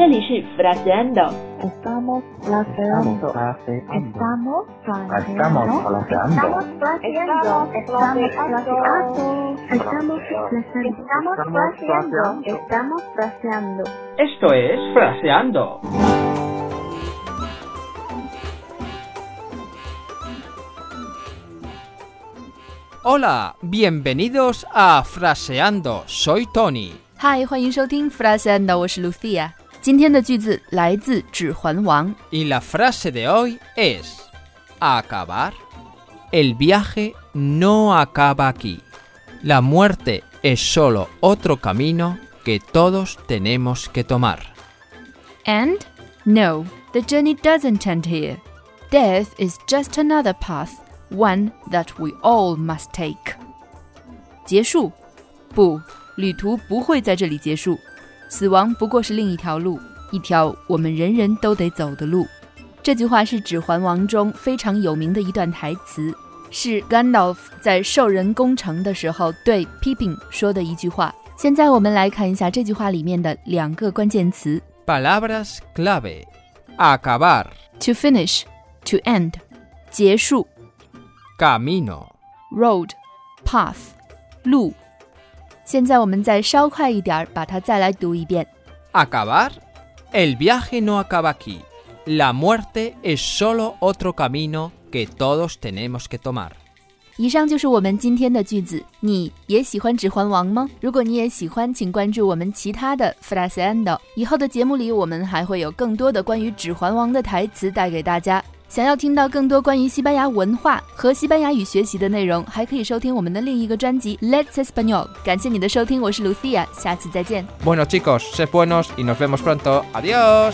这里是 fraseando。 Estamos fraseando. Estamos Estamos fraseando. Estamos fraseando. Estamos fraseando. Estamos fraseando. Esto es Fraseando. Hola, bienvenidos a Fraseando. Soy Tony. 嗨，欢迎收听 Fraseando，我是 Lucia。 今天的句子来自《指环王》。 Y la frase de hoy es acabar. El viaje no acaba aquí. La muerte es solo otro camino que todos tenemos que tomar. And no, the journey doesn't end here. Death is just another path, one that we all must take. 结束？不，旅途不会在这里结束。 死亡不过是另一条路，一条我们人人都得走的路。这句话是《指环王》中非常有名的一段台词，是 Gandalf 在兽人攻城的时候对 Pippin 说的一句话。现在我们来看一下这句话里面的两个关键词 Palabras clave. Acabar.：to finish、to end，结束 Camino.；road、path，路。现在我们再稍快一点儿，把它再来读一遍。Acabar. El viaje no acaba aquí. La muerte es solo otro camino que todos tenemos que tomar. 以上就是我们今天的句子。你也喜欢《指环王》吗？如果你也喜欢，请关注我们其他的 Fraseando。以后的节目里，我们还会有更多的关于《指环王》的台词带给大家。想要听到更多关于西班牙文化和西班牙语学习的内容，还可以收听我们的另一个专辑《Let's Español》。感谢你的收听，我是 Lucia，下次再见。Bueno chicos, se buenos y nos vemos pronto. Adiós.